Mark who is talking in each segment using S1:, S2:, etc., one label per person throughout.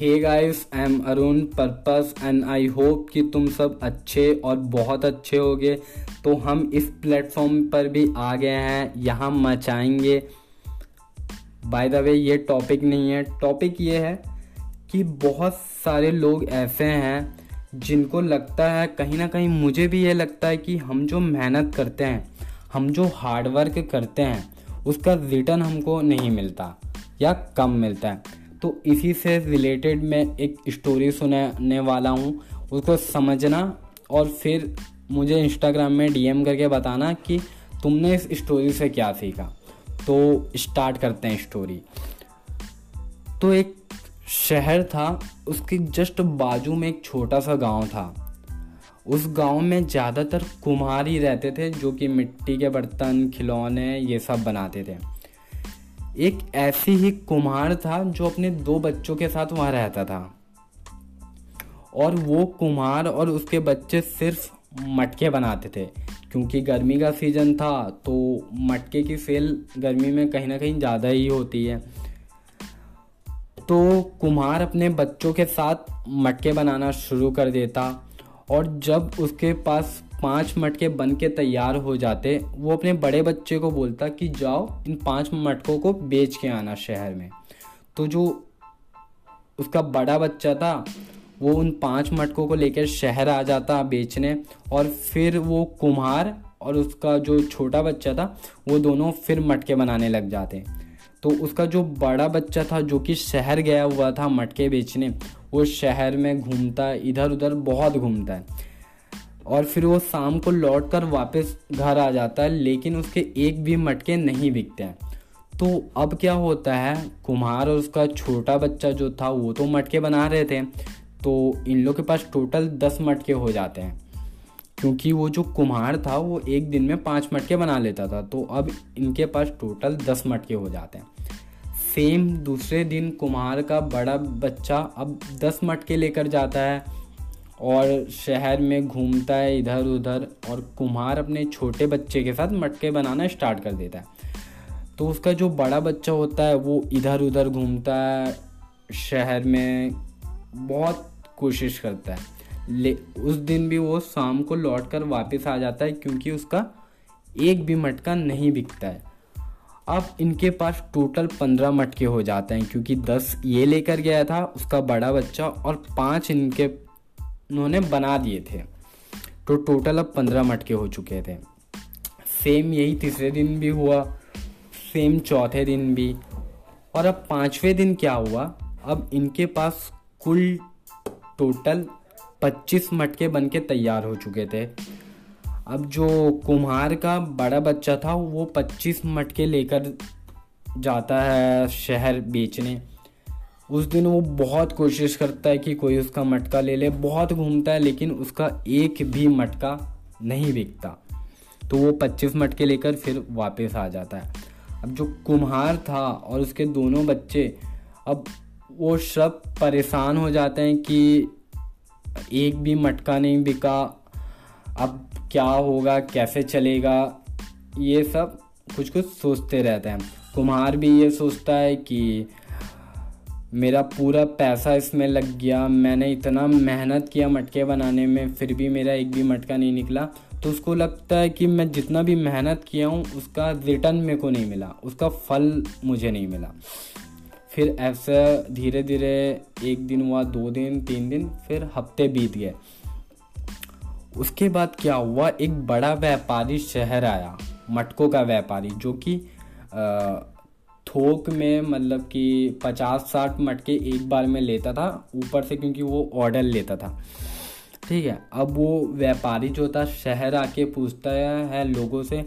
S1: Hey guys I am Arun purpose and I hope कि तुम सब अच्छे और बहुत अच्छे होगे। तो हम इस प्लेटफॉर्म पर भी आ गए हैं, यहाँ मचाएँगे। बाय द वे ये टॉपिक नहीं है। टॉपिक ये है कि बहुत सारे लोग ऐसे हैं जिनको लगता है, कहीं ना कहीं मुझे भी ये लगता है कि हम जो मेहनत करते हैं, हम जो हार्डवर्क करते हैं, उसका रिटर्न हमको नहीं मिलता या कम मिलता है। तो इसी से रिलेटेड मैं एक स्टोरी सुनाने वाला हूँ। उसको समझना और फिर मुझे इंस्टाग्राम में डीएम करके बताना कि तुमने इस स्टोरी से क्या सीखा। तो स्टार्ट करते हैं स्टोरी तो एक शहर था, उसके जस्ट बाजू में एक छोटा सा गाँव था। उस गाँव में ज़्यादातर कुम्हार ही रहते थे, जो कि मिट्टी के बर्तन, खिलौने ये सब बनाते थे। एक ऐसी ही कुम्हार था जो अपने दो बच्चों के साथ वहाँ रहता था। और वो कुम्हार और उसके बच्चे सिर्फ़ मटके बनाते थे। क्योंकि गर्मी का सीज़न था तो मटके की सेल गर्मी में कहीं ना कहीं ज़्यादा ही होती है। तो कुम्हार अपने बच्चों के साथ मटके बनाना शुरू कर देता और जब उसके पास पाँच मटके बन के तैयार हो जाते, वो अपने बड़े बच्चे को बोलता कि जाओ, इन पाँच मटकों को बेच के आना शहर में। तो जो उसका बड़ा बच्चा था, वो उन पाँच मटकों को लेकर शहर आ जाता बेचने, और फिर वो कुम्हार और उसका जो छोटा बच्चा था, वो दोनों फिर मटके बनाने लग जाते। तो उसका जो बड़ा बच्चा था, जो कि शहर गया हुआ था मटके बेचने, वो शहर में घूमता इधर उधर बहुत घूमता है। और फिर वो शाम को लौट कर वापस घर आ जाता है, लेकिन उसके एक भी मटके नहीं बिकते हैं। तो अब क्या होता है, कुम्हार और उसका छोटा बच्चा जो था, वो तो मटके बना रहे थे। तो इन लोग के पास टोटल दस मटके हो जाते हैं। क्योंकि वो जो कुम्हार था, वो एक दिन में पाँच मटके बना लेता था। तो अब इनके पास टोटल दस मटके हो जाते हैं। सेम दूसरे दिन कुम्हार का बड़ा बच्चा अब दस मटके लेकर जाता है। और शहर में घूमता है इधर उधर और कुम्हार अपने छोटे बच्चे के साथ मटके बनाना स्टार्ट कर देता है। तो उसका जो बड़ा बच्चा होता है, वो इधर उधर घूमता है, शहर में बहुत कोशिश करता है। ले, उस दिन भी वो शाम को लौट कर वापस आ जाता है क्योंकि उसका एक भी मटका नहीं बिकता है। अब इनके पास टोटल पंद्रह मटके हो जाते हैं क्योंकि दस ये लेकर गया था, उसका बड़ा बच्चा और पाँच इनके उन्होंने बना दिए थे। तो टोटल अब पंद्रह मटके हो चुके थे। सेम यही तीसरे दिन भी हुआ सेम चौथे दिन भी। और अब पाँचवें दिन क्या हुआ? अब इनके पास कुल टोटल पच्चीस मटके बन के तैयार हो चुके थे। अब जो कुम्हार का बड़ा बच्चा था, वो पच्चीस मटके लेकर जाता है शहर बेचने। उस दिन वो बहुत कोशिश करता है कि कोई उसका मटका ले ले, बहुत घूमता है, लेकिन उसका एक भी मटका नहीं बिकता। तो वो पच्चीस मटके लेकर फिर वापस आ जाता है। अब जो कुम्हार था और उसके दोनों बच्चे, अब वो सब परेशान हो जाते हैं कि एक भी मटका नहीं बिका, अब क्या होगा, कैसे चलेगा, ये सब कुछ कुछ सोचते रहते हैं। कुम्हार भी ये सोचता है कि मेरा पूरा पैसा इसमें लग गया। मैंने इतना मेहनत किया मटके बनाने में, फिर भी मेरा एक भी मटका नहीं निकला। तो उसको लगता है कि मैं जितना भी मेहनत किया हूँ, उसका रिटर्न मेरे को नहीं मिला। उसका फल मुझे नहीं मिला। फिर ऐसा धीरे धीरे एक दिन हुआ, दो दिन, तीन दिन, फिर हफ़्ते बीत गए। उसके बाद क्या हुआ, एक बड़ा व्यापारी शहर आया, मटकों का व्यापारी, जो कि थोक में मतलब कि पचास साठ मटके एक बार में लेता था, ऊपर से क्योंकि वो ऑर्डर लेता था। ठीक है, अब वो व्यापारी जो था, शहर आके पूछता है लोगों से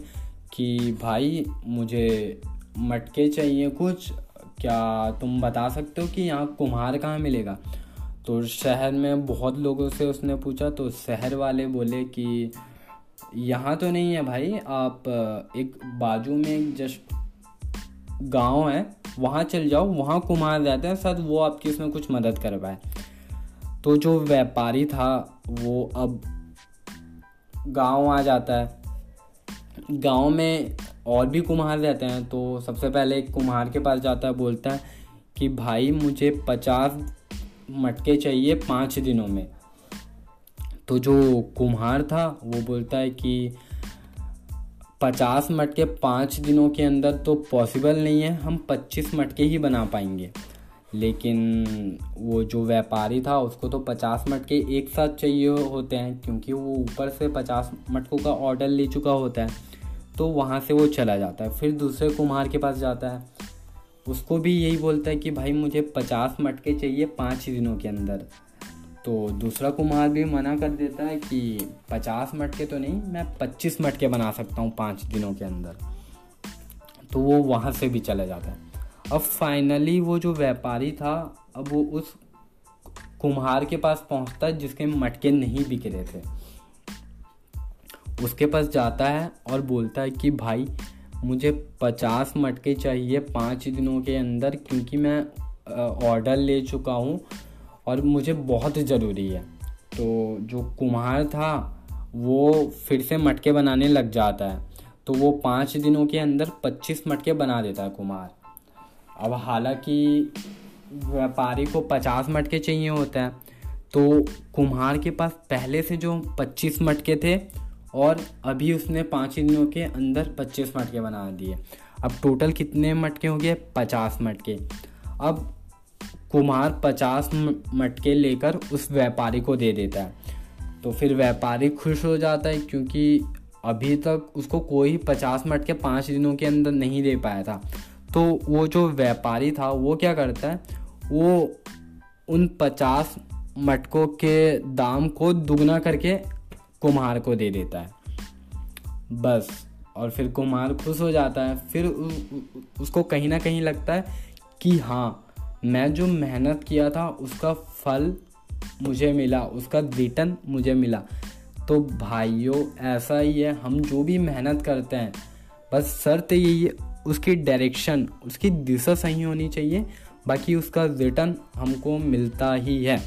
S1: कि, भाई, मुझे मटके चाहिए कुछ, क्या तुम बता सकते हो कि यहाँ कुम्हार कहाँ मिलेगा? तो शहर में बहुत लोगों से उसने पूछा तो शहर वाले बोले कि, यहाँ तो नहीं है भाई, आप एक बाजू में जस्ट गाँव है, वहाँ चल जाओ, वहाँ कुमार जाते हैं, शायद वो आपकी इसमें कुछ मदद कर पाए। तो जो व्यापारी था, वो अब गाँव आ जाता है। गाँव में और भी कुम्हार रहते हैं तो सबसे पहले एक कुम्हार के पास जाता है, बोलता है कि, भाई, मुझे पचास मटके चाहिए पाँच दिनों में। तो जो कुम्हार था, वो बोलता है कि पचास मटके पाँच दिनों के अंदर तो पॉसिबल नहीं है, हम पच्चीस मटके ही बना पाएँगे। लेकिन वो जो व्यापारी था, उसको तो पचास मटके एक साथ चाहिए होते हैं, क्योंकि वो ऊपर से पचास मटकों का ऑर्डर ले चुका होता है तो वहाँ से वो चला जाता है, फिर दूसरे कुम्हार के पास जाता है। उसको भी यही बोलता है कि, भाई, मुझे पचास मटके चाहिए पाँच दिनों के अंदर। तो दूसरा कुम्हार भी मना कर देता है कि पचास मटके तो नहीं, मैं पच्चीस मटके बना सकता हूँ पाँच दिनों के अंदर। तो वो वहाँ से भी चला जाता है। अब फाइनली वो जो व्यापारी था, अब वो उस कुम्हार के पास पहुँचता है जिसके मटके नहीं बिक रहे थे। उसके पास जाता है और बोलता है कि, भाई, मुझे पचास मटके चाहिए पाँच दिनों के अंदर क्योंकि मैं ऑर्डर ले चुका हूँ। और मुझे बहुत ज़रूरी है। तो जो कुम्हार था, वो फिर से मटके बनाने लग जाता है। तो वो पाँच दिनों के अंदर पच्चीस मटके बना देता है कुम्हार। अब हालाँकि व्यापारी को पचास मटके चाहिए होता है तो कुम्हार के पास पहले से जो पच्चीस मटके थे और अभी उसने पाँच दिनों के अंदर पच्चीस मटके बना दिए। अब टोटल कितने मटके हो गए? पचास मटके। अब कुम्हार पचास मटके लेकर उस व्यापारी को दे देता है। तो फिर व्यापारी खुश हो जाता है क्योंकि अभी तक उसको कोई पचास मटके पाँच दिनों के अंदर नहीं दे पाया था। तो वो जो व्यापारी था, वो क्या करता है? वो उन पचास मटकों के दाम को दुगना करके कुम्हार को दे देता है। बस, और फिर कुम्हार खुश हो जाता है। फिर उसको कहीं ना कहीं लगता है कि हाँ मैं जो मेहनत किया था, उसका फल मुझे मिला, उसका रिटर्न मुझे मिला। तो भाइयों, ऐसा ही है, हम जो भी मेहनत करते हैं, बस शर्त यही है, उसकी डायरेक्शन उसकी दिशा सही होनी चाहिए, बाकी उसका रिटर्न हमको मिलता ही है।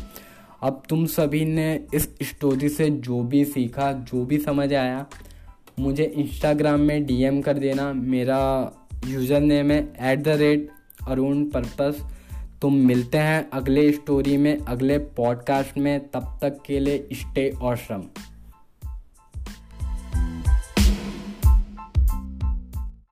S1: अब तुम सभी ने इस स्टोरी से जो भी सीखा, जो भी समझ आया, मुझे इंस्टाग्राम में डीएम कर देना। मेरा यूज़र नेम है at the rate Arun purpose तुम मिलते हैं अगले स्टोरी में, अगले पॉडकास्ट में, तब तक के लिए स्टे ऑसम